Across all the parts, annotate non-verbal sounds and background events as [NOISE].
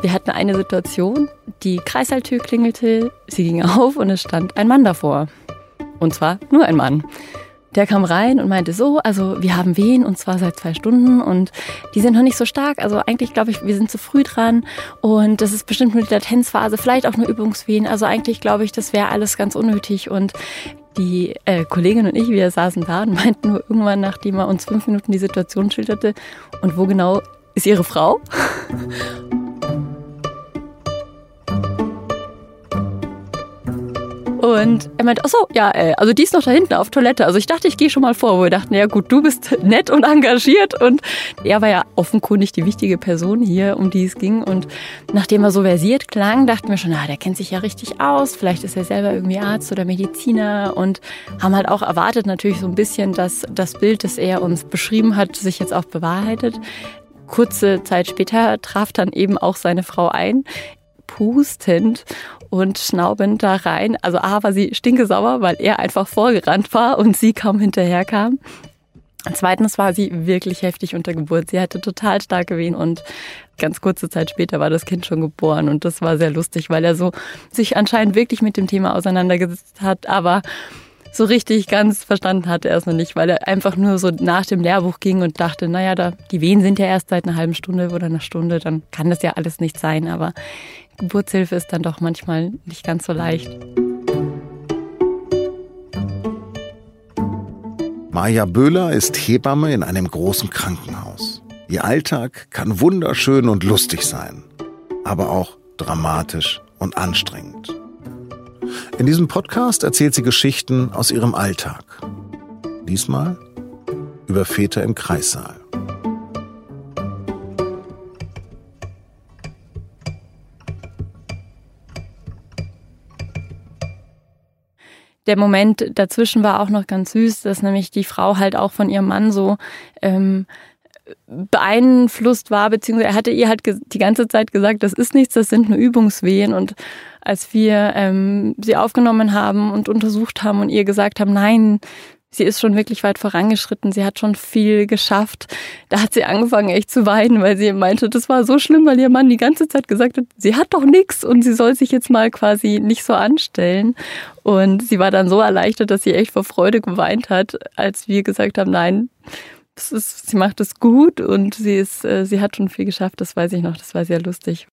Wir hatten eine Situation, die Kreisalltür klingelte, sie ging auf und es stand ein Mann davor. Und zwar nur ein Mann. Der kam rein und meinte so, also wir haben Wehen und zwar seit zwei Stunden und die sind noch nicht so stark. Also eigentlich glaube ich, wir sind zu früh dran und das ist bestimmt nur die Latenzphase, vielleicht auch nur Übungswehen. Also eigentlich glaube ich, das wäre alles ganz unnötig und die äh, Kollegin und ich, wir saßen da und [LAUGHS] meinten nur irgendwann, nachdem er uns fünf Minuten die Situation schilderte, und wo genau ist Ihre Frau? [LAUGHS] Und er meinte, ach so, ja, äh, also die ist noch da hinten auf Toilette. Also ich dachte, ich gehe schon mal vor, wo wir dachten, ja gut, du bist [LAUGHS] nett und engagiert. Und er war ja offenkundig die wichtige Person hier, um die es ging. Und nachdem er so versiert klang, dachten wir schon, na, der kennt sich ja richtig aus. Vielleicht ist er selber irgendwie Arzt oder Mediziner. Und haben halt auch erwartet natürlich so ein bisschen, dass das Bild, das er uns beschrieben hat, sich jetzt auch bewahrheitet. Kurze Zeit später traf dann eben auch seine Frau ein pustend und schnaubend da rein. Also A war sie stinkesauer, weil er einfach vorgerannt war und sie kaum hinterher kam. Zweitens war sie wirklich heftig unter Geburt. Sie hatte total starke Wehen und ganz kurze Zeit später war das Kind schon geboren und das war sehr lustig, weil er so sich anscheinend wirklich mit dem Thema auseinandergesetzt hat, aber so richtig ganz verstanden hatte er es noch nicht, weil er einfach nur so nach dem Lehrbuch ging und dachte, naja, da, die Wehen sind ja erst seit einer halben Stunde oder einer Stunde, dann kann das ja alles nicht sein. Aber Geburtshilfe ist dann doch manchmal nicht ganz so leicht. Maja Böhler ist Hebamme in einem großen Krankenhaus. Ihr Alltag kann wunderschön und lustig sein, aber auch dramatisch und anstrengend. In diesem Podcast erzählt sie Geschichten aus ihrem Alltag. Diesmal über Väter im Kreissaal. der Moment dazwischen war auch noch ganz süß, dass nämlich die Frau halt auch von ihrem Mann so ähm, beeinflusst war, beziehungsweise er hatte ihr halt die ganze Zeit gesagt, das ist nichts, das sind nur Übungswehen. Und als wir ähm, sie aufgenommen haben und untersucht haben und ihr gesagt haben, nein, sie ist schon wirklich weit vorangeschritten, sie hat schon viel geschafft. Da hat sie angefangen echt zu weinen, weil sie meinte, das war so schlimm, weil ihr Mann die ganze Zeit gesagt hat, sie hat doch nichts und sie soll sich jetzt mal quasi nicht so anstellen. Und sie war dann so erleichtert, dass sie echt vor Freude geweint hat, als wir gesagt haben, nein, ist, sie macht es gut und sie ist, äh, sie hat schon viel geschafft, das weiß ich noch, das war sehr lustig.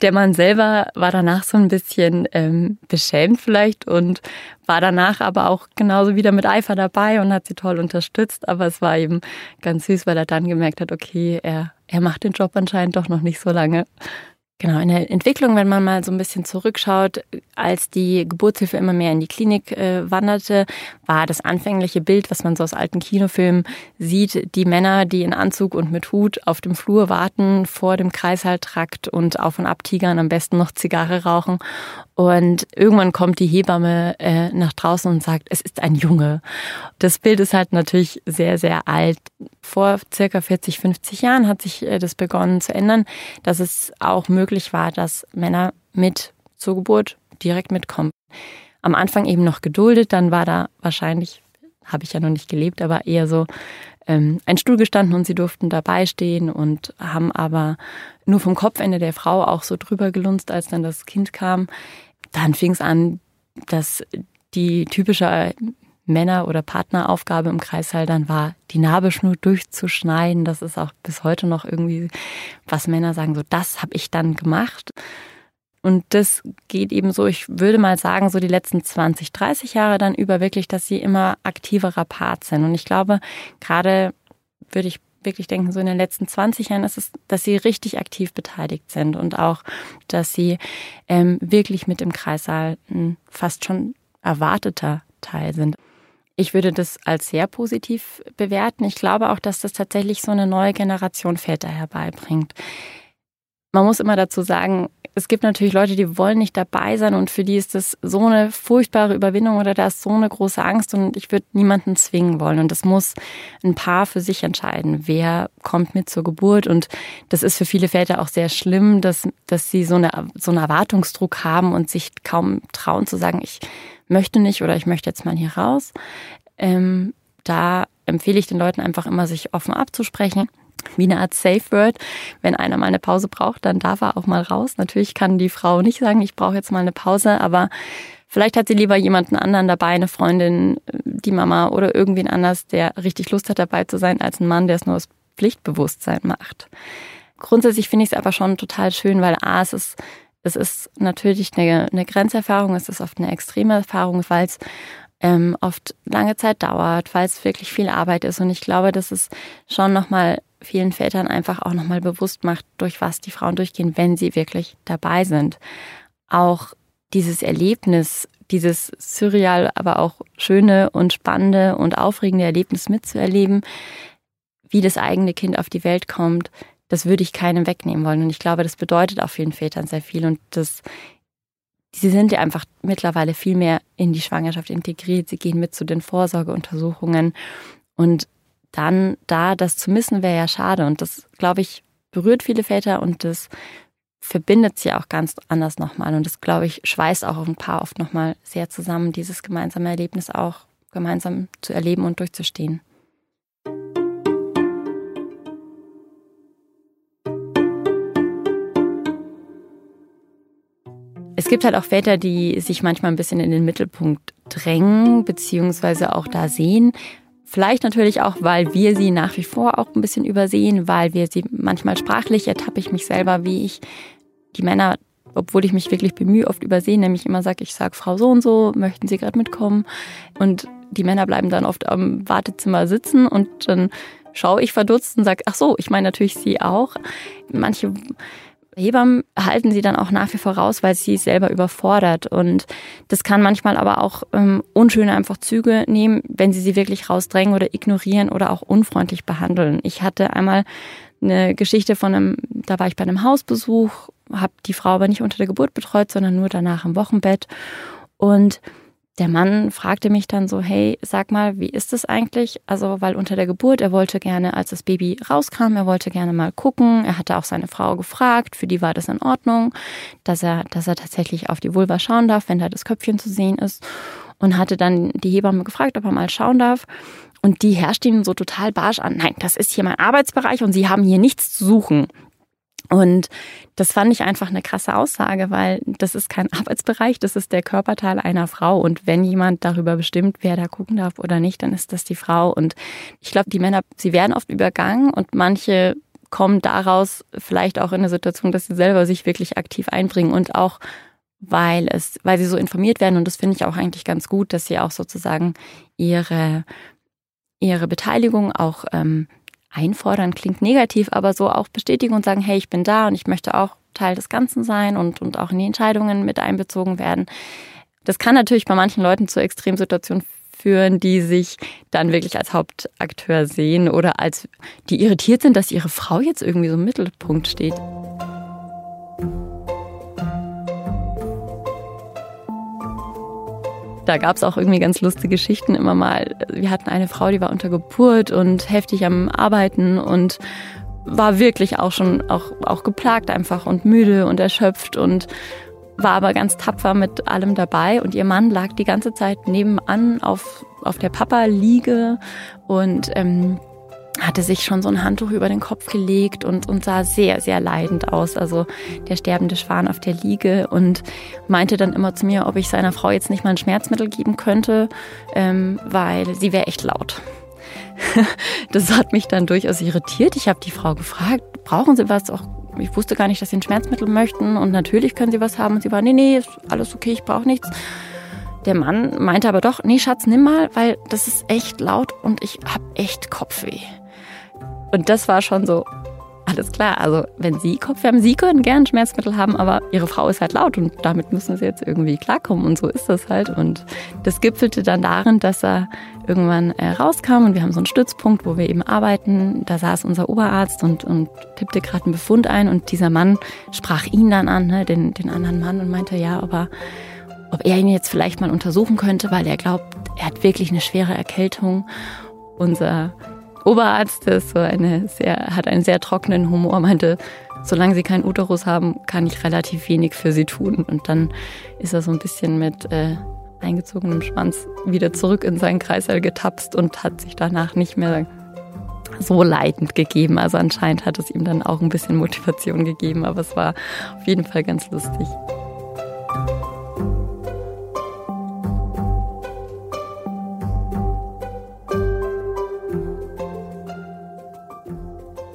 Der Mann selber war danach so ein bisschen ähm, beschämt vielleicht und war danach aber auch genauso wieder mit Eifer dabei und hat sie toll unterstützt. Aber es war eben ganz süß, weil er dann gemerkt hat, okay, er, er macht den Job anscheinend doch noch nicht so lange. Genau, in der Entwicklung, wenn man mal so ein bisschen zurückschaut, als die Geburtshilfe immer mehr in die Klinik äh, wanderte, war das anfängliche Bild, was man so aus alten Kinofilmen sieht, die Männer, die in Anzug und mit Hut auf dem Flur warten, vor dem Kreißhaltrakt und auf und ab tigern, am besten noch Zigarre rauchen. Und irgendwann kommt die Hebamme äh, nach draußen und sagt, es ist ein Junge. Das Bild ist halt natürlich sehr, sehr alt. Vor circa 40, 50 Jahren hat sich äh, das begonnen zu ändern, dass es auch möglich war, dass Männer mit zur Geburt direkt mitkommen. Am Anfang eben noch geduldet, dann war da wahrscheinlich, habe ich ja noch nicht gelebt, aber eher so ähm, ein Stuhl gestanden und sie durften dabei stehen und haben aber nur vom Kopfende der Frau auch so drüber gelunzt, als dann das Kind kam dann fing es an, dass die typische Männer- oder Partneraufgabe im Kreissaal dann war, die Nabelschnur durchzuschneiden. Das ist auch bis heute noch irgendwie, was Männer sagen, so das habe ich dann gemacht. Und das geht eben so, ich würde mal sagen, so die letzten 20, 30 Jahre dann über wirklich, dass sie immer aktiverer Part sind. Und ich glaube, gerade würde ich wirklich denken, so in den letzten 20 Jahren ist es, dass sie richtig aktiv beteiligt sind und auch, dass sie ähm, wirklich mit im Kreissaal ein fast schon erwarteter Teil sind. Ich würde das als sehr positiv bewerten. Ich glaube auch, dass das tatsächlich so eine neue Generation Väter herbeibringt. Man muss immer dazu sagen, es gibt natürlich Leute, die wollen nicht dabei sein und für die ist das so eine furchtbare Überwindung oder da ist so eine große Angst und ich würde niemanden zwingen wollen. Und das muss ein Paar für sich entscheiden, wer kommt mit zur Geburt. Und das ist für viele Väter auch sehr schlimm, dass, dass sie so, eine, so einen Erwartungsdruck haben und sich kaum trauen zu sagen, ich möchte nicht oder ich möchte jetzt mal hier raus. Ähm, da empfehle ich den Leuten einfach immer, sich offen abzusprechen wie eine Art Safe Word. Wenn einer mal eine Pause braucht, dann darf er auch mal raus. Natürlich kann die Frau nicht sagen, ich brauche jetzt mal eine Pause, aber vielleicht hat sie lieber jemanden anderen dabei, eine Freundin, die Mama oder irgendwen anders, der richtig Lust hat dabei zu sein, als ein Mann, der es nur aus Pflichtbewusstsein macht. Grundsätzlich finde ich es aber schon total schön, weil A, es ist, es ist natürlich eine, eine Grenzerfahrung, es ist oft eine extreme Erfahrung, weil es ähm, oft lange Zeit dauert, weil es wirklich viel Arbeit ist. Und ich glaube, dass es schon nochmal vielen Vätern einfach auch nochmal bewusst macht, durch was die Frauen durchgehen, wenn sie wirklich dabei sind. Auch dieses Erlebnis, dieses surreal, aber auch schöne und spannende und aufregende Erlebnis mitzuerleben, wie das eigene Kind auf die Welt kommt, das würde ich keinem wegnehmen wollen. Und ich glaube, das bedeutet auch vielen Vätern sehr viel. Und das, sie sind ja einfach mittlerweile viel mehr in die Schwangerschaft integriert. Sie gehen mit zu den Vorsorgeuntersuchungen. Und dann da das zu missen, wäre ja schade. Und das, glaube ich, berührt viele Väter und das verbindet sie auch ganz anders nochmal. Und das, glaube ich, schweißt auch ein Paar oft nochmal sehr zusammen, dieses gemeinsame Erlebnis auch gemeinsam zu erleben und durchzustehen. Es gibt halt auch Väter, die sich manchmal ein bisschen in den Mittelpunkt drängen, beziehungsweise auch da sehen, Vielleicht natürlich auch, weil wir sie nach wie vor auch ein bisschen übersehen, weil wir sie manchmal sprachlich ertappe ich mich selber, wie ich die Männer, obwohl ich mich wirklich bemühe, oft übersehen, nämlich immer sage, ich sage Frau so und so, möchten Sie gerade mitkommen? Und die Männer bleiben dann oft am Wartezimmer sitzen und dann schaue ich verdutzt und sage, ach so, ich meine natürlich Sie auch. Manche Hebammen halten sie dann auch nach wie vor raus, weil sie selber überfordert. Und das kann manchmal aber auch ähm, unschöne einfach Züge nehmen, wenn sie sie wirklich rausdrängen oder ignorieren oder auch unfreundlich behandeln. Ich hatte einmal eine Geschichte von einem, da war ich bei einem Hausbesuch, habe die Frau aber nicht unter der Geburt betreut, sondern nur danach im Wochenbett. Und der Mann fragte mich dann so, hey, sag mal, wie ist das eigentlich? Also, weil unter der Geburt, er wollte gerne, als das Baby rauskam, er wollte gerne mal gucken. Er hatte auch seine Frau gefragt, für die war das in Ordnung, dass er, dass er tatsächlich auf die Vulva schauen darf, wenn da das Köpfchen zu sehen ist. Und hatte dann die Hebamme gefragt, ob er mal schauen darf. Und die herrscht ihn so total barsch an. Nein, das ist hier mein Arbeitsbereich und Sie haben hier nichts zu suchen. Und das fand ich einfach eine krasse Aussage, weil das ist kein [LAUGHS] Arbeitsbereich, das ist der Körperteil einer Frau. Und wenn jemand darüber bestimmt, wer da gucken darf oder nicht, dann ist das die Frau. Und ich glaube, die Männer, sie werden oft übergangen und manche kommen daraus vielleicht auch in eine Situation, dass sie selber sich wirklich aktiv einbringen und auch weil es, weil sie so informiert werden. Und das finde ich auch eigentlich ganz gut, dass sie auch sozusagen ihre, ihre Beteiligung auch ähm, einfordern klingt negativ, aber so auch bestätigen und sagen, hey, ich bin da und ich möchte auch Teil des Ganzen sein und, und auch in die Entscheidungen mit einbezogen werden. Das kann natürlich bei manchen Leuten zu Extremsituationen führen, die sich dann wirklich als Hauptakteur sehen oder als die irritiert sind, dass ihre Frau jetzt irgendwie so im Mittelpunkt steht. Da gab es auch irgendwie ganz lustige Geschichten immer mal. Wir hatten eine Frau, die war unter Geburt und heftig am Arbeiten und war wirklich auch schon auch, auch geplagt einfach und müde und erschöpft und war aber ganz tapfer mit allem dabei und ihr Mann lag die ganze Zeit nebenan auf, auf der Papa-Liege und ähm, hatte sich schon so ein Handtuch über den Kopf gelegt und, und sah sehr, sehr leidend aus. Also der sterbende Schwan auf der Liege und meinte dann immer zu mir, ob ich seiner Frau jetzt nicht mal ein Schmerzmittel geben könnte, ähm, weil sie wäre echt laut. [LAUGHS] das hat mich dann durchaus irritiert. Ich habe die Frau gefragt, brauchen Sie was? Auch ich wusste gar nicht, dass Sie ein Schmerzmittel möchten und natürlich können Sie was haben. Und sie war, nee, nee, ist alles okay, ich brauche nichts. Der Mann meinte aber doch, nee, Schatz, nimm mal, weil das ist echt laut und ich habe echt Kopfweh. Und das war schon so, alles klar. Also, wenn Sie Kopfweh haben, Sie können gern Schmerzmittel haben, aber Ihre Frau ist halt laut und damit müssen Sie jetzt irgendwie klarkommen. Und so ist das halt. Und das gipfelte dann darin, dass er irgendwann äh, rauskam und wir haben so einen Stützpunkt, wo wir eben arbeiten. Da saß unser Oberarzt und, und tippte gerade einen Befund ein und dieser Mann sprach ihn dann an, ne, den, den anderen Mann, und meinte, ja, aber ob er ihn jetzt vielleicht mal untersuchen könnte, weil er glaubt, er hat wirklich eine schwere Erkältung. Unser Oberarzt, ist so eine sehr, hat einen sehr trockenen Humor, meinte, solange sie keinen Uterus haben, kann ich relativ wenig für sie tun. Und dann ist er so ein bisschen mit äh, eingezogenem Schwanz wieder zurück in seinen Kreißsaal getapst und hat sich danach nicht mehr so leitend gegeben. Also anscheinend hat es ihm dann auch ein bisschen Motivation gegeben, aber es war auf jeden Fall ganz lustig.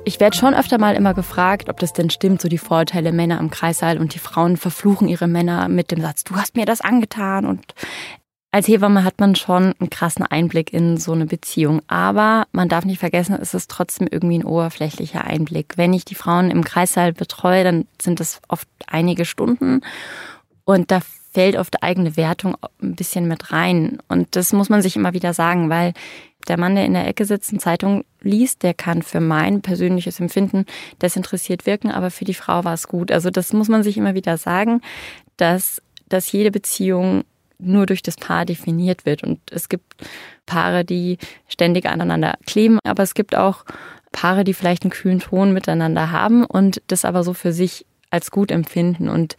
Ich werde schon öfter mal immer gefragt, ob das denn stimmt, so die Vorurteile Männer im Kreissaal und die Frauen verfluchen ihre Männer mit dem Satz, du hast mir das angetan und als Hebamme hat man schon einen krassen Einblick in so eine Beziehung. Aber man darf nicht vergessen, es ist trotzdem irgendwie ein oberflächlicher Einblick. Wenn ich die Frauen im Kreissaal betreue, dann sind das oft einige Stunden. Und da fällt oft eigene Wertung ein bisschen mit rein. Und das muss man sich immer wieder sagen, weil der Mann, der in der Ecke sitzt und Zeitung liest, der kann für mein persönliches Empfinden desinteressiert wirken, aber für die Frau war es gut. Also das muss man sich immer wieder sagen, dass, dass jede Beziehung nur durch das Paar definiert wird. Und es gibt Paare, die ständig aneinander kleben, aber es gibt auch Paare, die vielleicht einen kühlen Ton miteinander haben und das aber so für sich als gut empfinden. Und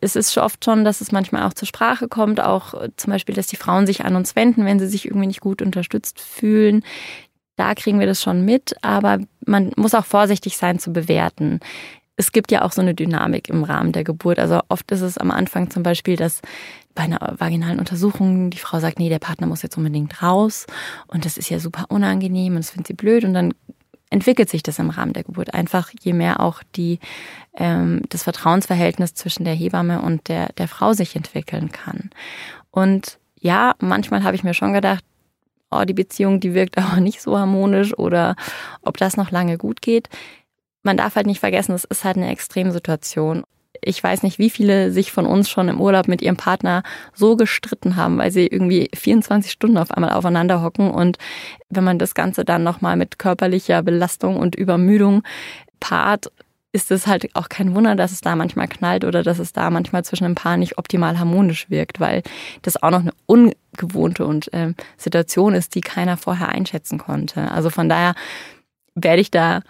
es ist oft schon, dass es manchmal auch zur Sprache kommt, auch äh, zum Beispiel, dass die Frauen sich an uns wenden, wenn sie sich irgendwie nicht gut unterstützt fühlen. Da kriegen wir das schon mit, aber man muss auch vorsichtig sein zu bewerten. Es gibt ja auch so eine Dynamik im Rahmen der Geburt. Also oft ist es am Anfang zum Beispiel, dass bei einer vaginalen Untersuchung die Frau sagt, nee, der Partner muss jetzt unbedingt raus und das ist ja super unangenehm und das findet sie blöd und dann entwickelt sich das im Rahmen der Geburt einfach, je mehr auch die, ähm, das Vertrauensverhältnis zwischen der Hebamme und der, der Frau sich entwickeln kann. Und ja, manchmal habe ich mir schon gedacht, oh, die Beziehung, die wirkt [LAUGHS] aber nicht so harmonisch oder ob das noch lange gut geht. Man darf halt nicht vergessen, es ist halt eine Extremsituation ich weiß nicht, wie viele sich von uns schon im Urlaub mit ihrem Partner so gestritten haben, weil sie irgendwie 24 Stunden auf einmal aufeinander hocken. Und wenn man das Ganze dann nochmal mit körperlicher Belastung und Übermüdung paart, ist es halt auch kein Wunder, dass es da manchmal knallt oder dass es da manchmal zwischen einem Paar nicht optimal harmonisch wirkt, weil das auch noch eine ungewohnte und äh, Situation ist, die keiner vorher einschätzen konnte. Also von daher werde ich da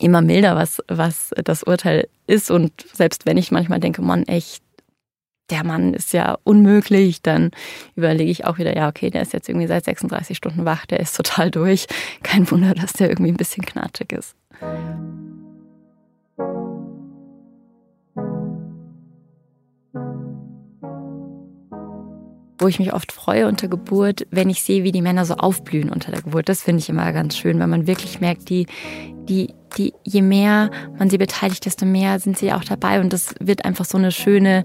immer milder, was, was das Urteil ist. Und selbst wenn ich manchmal denke, Mann, echt, der Mann ist ja unmöglich, dann überlege ich auch wieder, ja, okay, der ist jetzt irgendwie seit 36 Stunden wach, der ist total durch. Kein Wunder, dass der irgendwie ein bisschen knatschig ist. Wo ich mich oft freue unter Geburt, wenn ich sehe, wie die Männer so aufblühen unter der Geburt. Das finde ich immer ganz schön, weil man wirklich merkt, die, die, die, je mehr man sie beteiligt, desto mehr sind sie auch dabei. Und das wird einfach so eine schöne,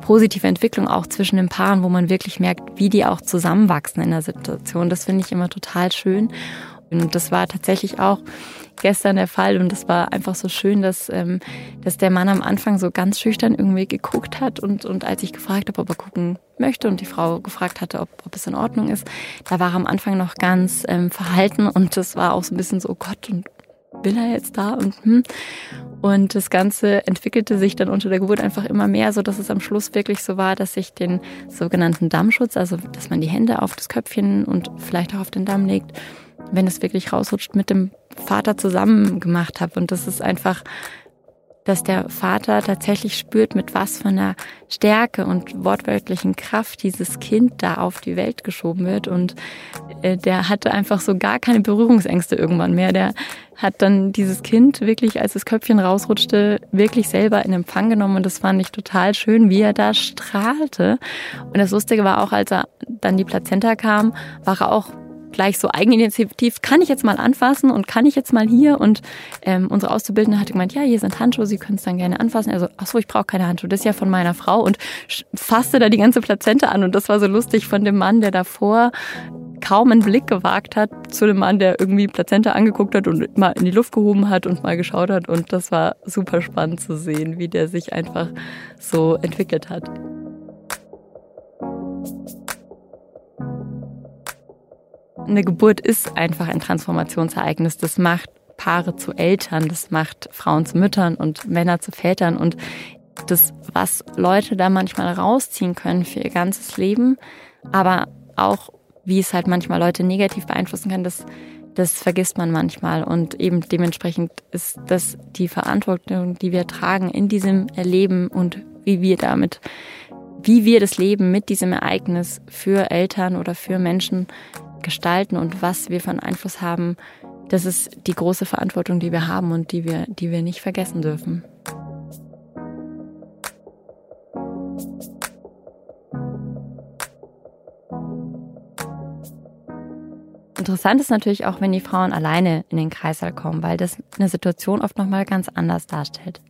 positive Entwicklung auch zwischen den Paaren, wo man wirklich merkt, wie die auch zusammenwachsen in der Situation. Das finde ich immer total schön. Und das war tatsächlich auch gestern der Fall und es war einfach so schön, dass, ähm, dass der Mann am Anfang so ganz schüchtern irgendwie geguckt hat und, und als ich gefragt habe, ob er gucken möchte und die Frau gefragt hatte, ob, ob es in Ordnung ist, da war er am Anfang noch ganz ähm, verhalten und das war auch so ein bisschen so, oh Gott, und will er jetzt da und hm. Und das Ganze entwickelte sich dann unter der Geburt einfach immer mehr, so dass es am Schluss wirklich so war, dass ich den sogenannten Dammschutz, also dass man die Hände auf das Köpfchen und vielleicht auch auf den Damm legt, wenn es wirklich rausrutscht, mit dem Vater zusammen gemacht habe. Und das ist einfach, dass der Vater tatsächlich spürt, mit was von einer Stärke und wortwörtlichen Kraft dieses Kind da auf die Welt geschoben wird. Und äh, der hatte einfach so gar keine Berührungsängste irgendwann mehr. Der hat dann dieses Kind wirklich, als das Köpfchen rausrutschte, wirklich selber in Empfang genommen. Und das fand ich total schön, wie er da strahlte. Und das Lustige war auch, als er dann die Plazenta kam, war er auch gleich so eigeninitiativ, kann ich jetzt mal anfassen und kann ich jetzt mal hier? Und ähm, unsere Auszubildende hatte gemeint, ja, hier sind Handschuhe, Sie können es dann gerne anfassen. Also, ach so, ich brauche keine Handschuhe, das ist ja von meiner Frau und fasste da die ganze Plazente an. Und das war so lustig von dem Mann, der davor kaum einen Blick gewagt hat zu dem Mann, der irgendwie Plazenta angeguckt hat und mal in die Luft gehoben hat und mal geschaut hat. Und das war super spannend zu sehen, wie der sich einfach so entwickelt hat. Eine Geburt ist einfach ein Transformationsereignis. Das macht Paare zu Eltern, das macht Frauen zu Müttern und Männer zu Vätern. Und das, was Leute da manchmal rausziehen können für ihr ganzes Leben, aber auch, wie es halt manchmal Leute negativ beeinflussen kann, das, das vergisst man manchmal. Und eben dementsprechend ist das die Verantwortung, die wir tragen in diesem Erleben und wie wir damit, wie wir das Leben mit diesem Ereignis für Eltern oder für Menschen gestalten und was wir für einen Einfluss haben, das ist die große Verantwortung, die wir haben und die wir, die wir nicht vergessen dürfen. Interessant ist natürlich auch, wenn die Frauen alleine in den Kreißsaal kommen, weil das eine Situation oft nochmal ganz anders darstellt.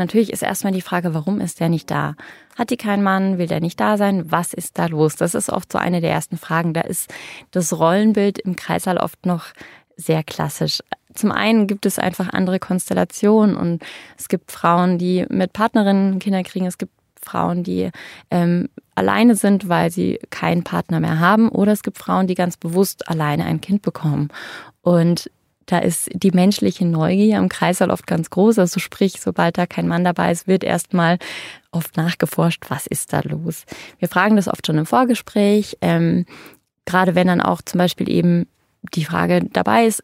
Natürlich ist erstmal die Frage, warum ist der nicht da? Hat die keinen Mann? Will der nicht da sein? Was ist da los? Das ist oft so eine der ersten Fragen. Da ist das Rollenbild im Kreißsaal oft noch sehr klassisch. Zum einen gibt es einfach andere Konstellationen und es gibt Frauen, die mit Partnerinnen Kinder kriegen. Es gibt Frauen, die ähm, alleine sind, weil sie keinen Partner mehr haben. Oder es gibt Frauen, die ganz bewusst alleine ein Kind bekommen. Und da ist die menschliche Neugier im Kreißsaal oft ganz groß. Also sprich, sobald da kein Mann dabei ist, wird erstmal oft nachgeforscht, was ist da los. Wir fragen das oft schon im Vorgespräch. Ähm, gerade wenn dann auch zum Beispiel eben die Frage dabei ist,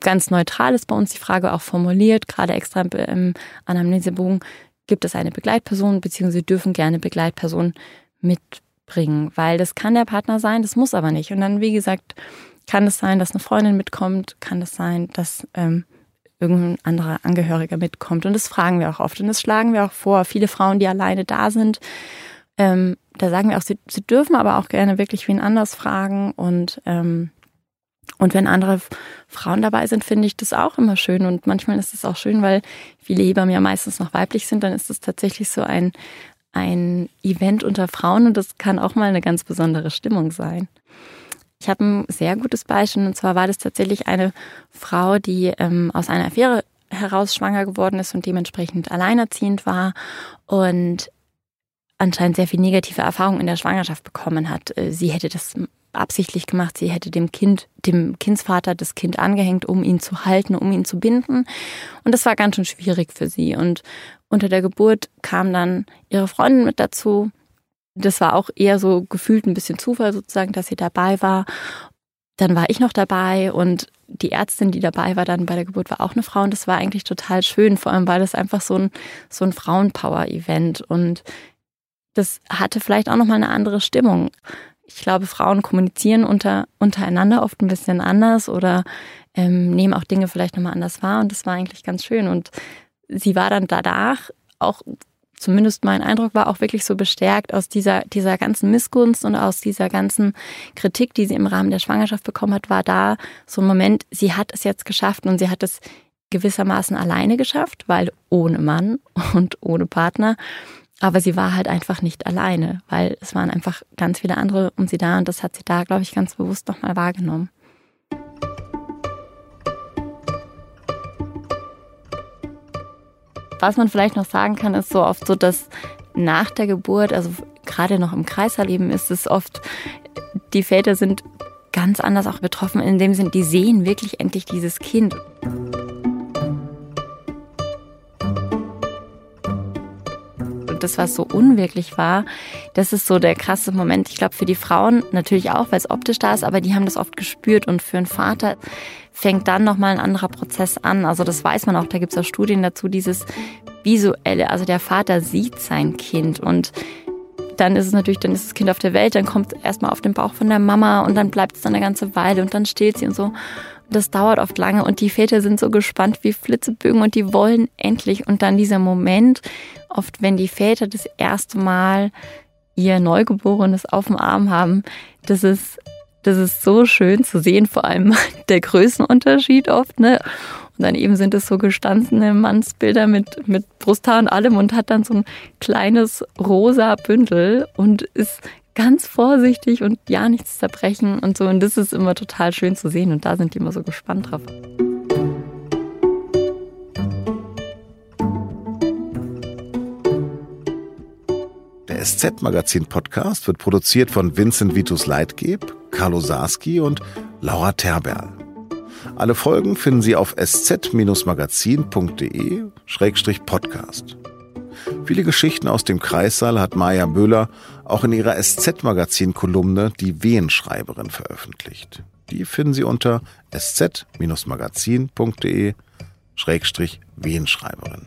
ganz neutral ist bei uns die Frage auch formuliert, gerade extra im Anamnesebogen, gibt es eine Begleitperson, beziehungsweise dürfen gerne Begleitpersonen mitbringen, weil das kann der Partner sein, das muss aber nicht. Und dann, wie gesagt, kann es sein, dass eine Freundin mitkommt, kann es sein, dass ähm, irgendein anderer Angehöriger mitkommt. Und das fragen wir auch oft. Und das schlagen wir auch vor. Viele Frauen, die alleine da sind, ähm, da sagen wir auch, sie, sie dürfen aber auch gerne wirklich wen anders fragen und ähm, und wenn andere Frauen dabei sind, finde ich das auch immer schön. Und manchmal ist es auch schön, weil viele Hebammen ja meistens noch weiblich sind, dann ist es tatsächlich so ein, ein Event unter Frauen und das kann auch mal eine ganz besondere Stimmung sein. Ich habe ein sehr gutes Beispiel und zwar war das tatsächlich eine Frau, die ähm, aus einer Affäre heraus schwanger geworden ist und dementsprechend alleinerziehend war und anscheinend sehr viel negative Erfahrungen in der Schwangerschaft bekommen hat. Äh, sie hätte das absichtlich gemacht. Sie hätte dem Kind, dem Kindsvater das Kind angehängt, um ihn zu halten, um ihn zu binden. Und das war ganz schön schwierig für sie. Und unter der Geburt kam dann ihre Freundin mit dazu. Das war auch eher so gefühlt ein bisschen Zufall sozusagen, dass sie dabei war. Dann war ich noch dabei und die Ärztin, die dabei war dann bei der Geburt, war auch eine Frau und das war eigentlich total schön, vor allem weil das einfach so ein, so ein Frauenpower-Event und das hatte vielleicht auch nochmal eine andere Stimmung ich glaube, Frauen kommunizieren unter, untereinander oft ein bisschen anders oder ähm, nehmen auch Dinge vielleicht nochmal anders wahr. Und das war eigentlich ganz schön. Und sie war dann danach auch, zumindest mein Eindruck war auch wirklich so bestärkt aus dieser, dieser ganzen Missgunst und aus dieser ganzen Kritik, die sie im Rahmen der Schwangerschaft bekommen hat, war da so ein Moment, sie hat es jetzt geschafft und sie hat es gewissermaßen alleine geschafft, weil ohne Mann und ohne Partner. Aber sie war halt einfach nicht alleine, weil es waren einfach ganz viele andere um sie da und das hat sie da, glaube ich, ganz bewusst nochmal wahrgenommen. Was man vielleicht noch sagen kann, ist so oft so, dass nach der Geburt, also gerade noch im Kreiserleben, ist es oft, die Väter sind ganz anders auch betroffen, in dem Sinn, die sehen wirklich endlich dieses Kind. Das, was so unwirklich war, das ist so der krasse Moment. Ich glaube, für die Frauen natürlich auch, weil es optisch da ist, aber die haben das oft gespürt. Und für einen Vater fängt dann nochmal ein anderer Prozess an. Also das weiß man auch, da gibt es auch Studien dazu, dieses visuelle. Also der Vater sieht sein Kind und dann ist es natürlich, dann ist das Kind auf der Welt, dann kommt es erstmal auf den Bauch von der Mama und dann bleibt es dann eine ganze Weile und dann stillt sie und so. Das dauert oft lange und die Väter sind so gespannt wie Flitzebögen und die wollen endlich. Und dann dieser Moment, oft wenn die Väter das erste Mal ihr Neugeborenes auf dem Arm haben, das ist, das ist so schön zu sehen, vor allem [LAUGHS] der Größenunterschied oft, ne? Und dann eben sind es so gestanzene Mannsbilder mit, mit Brusthaar und allem und hat dann so ein kleines rosa Bündel und ist ganz vorsichtig und ja nichts zerbrechen und so. Und das ist immer total schön zu sehen und da sind die immer so gespannt drauf. Der SZ-Magazin-Podcast wird produziert von Vincent Vitus Leitgeb, Carlo Sarski und Laura Terberl. Alle Folgen finden Sie auf sz-magazin.de-podcast. Viele Geschichten aus dem Kreissaal hat Maja Böhler auch in ihrer SZ-Magazin-Kolumne Die Wehenschreiberin veröffentlicht. Die finden Sie unter sz-magazin.de-wehenschreiberin.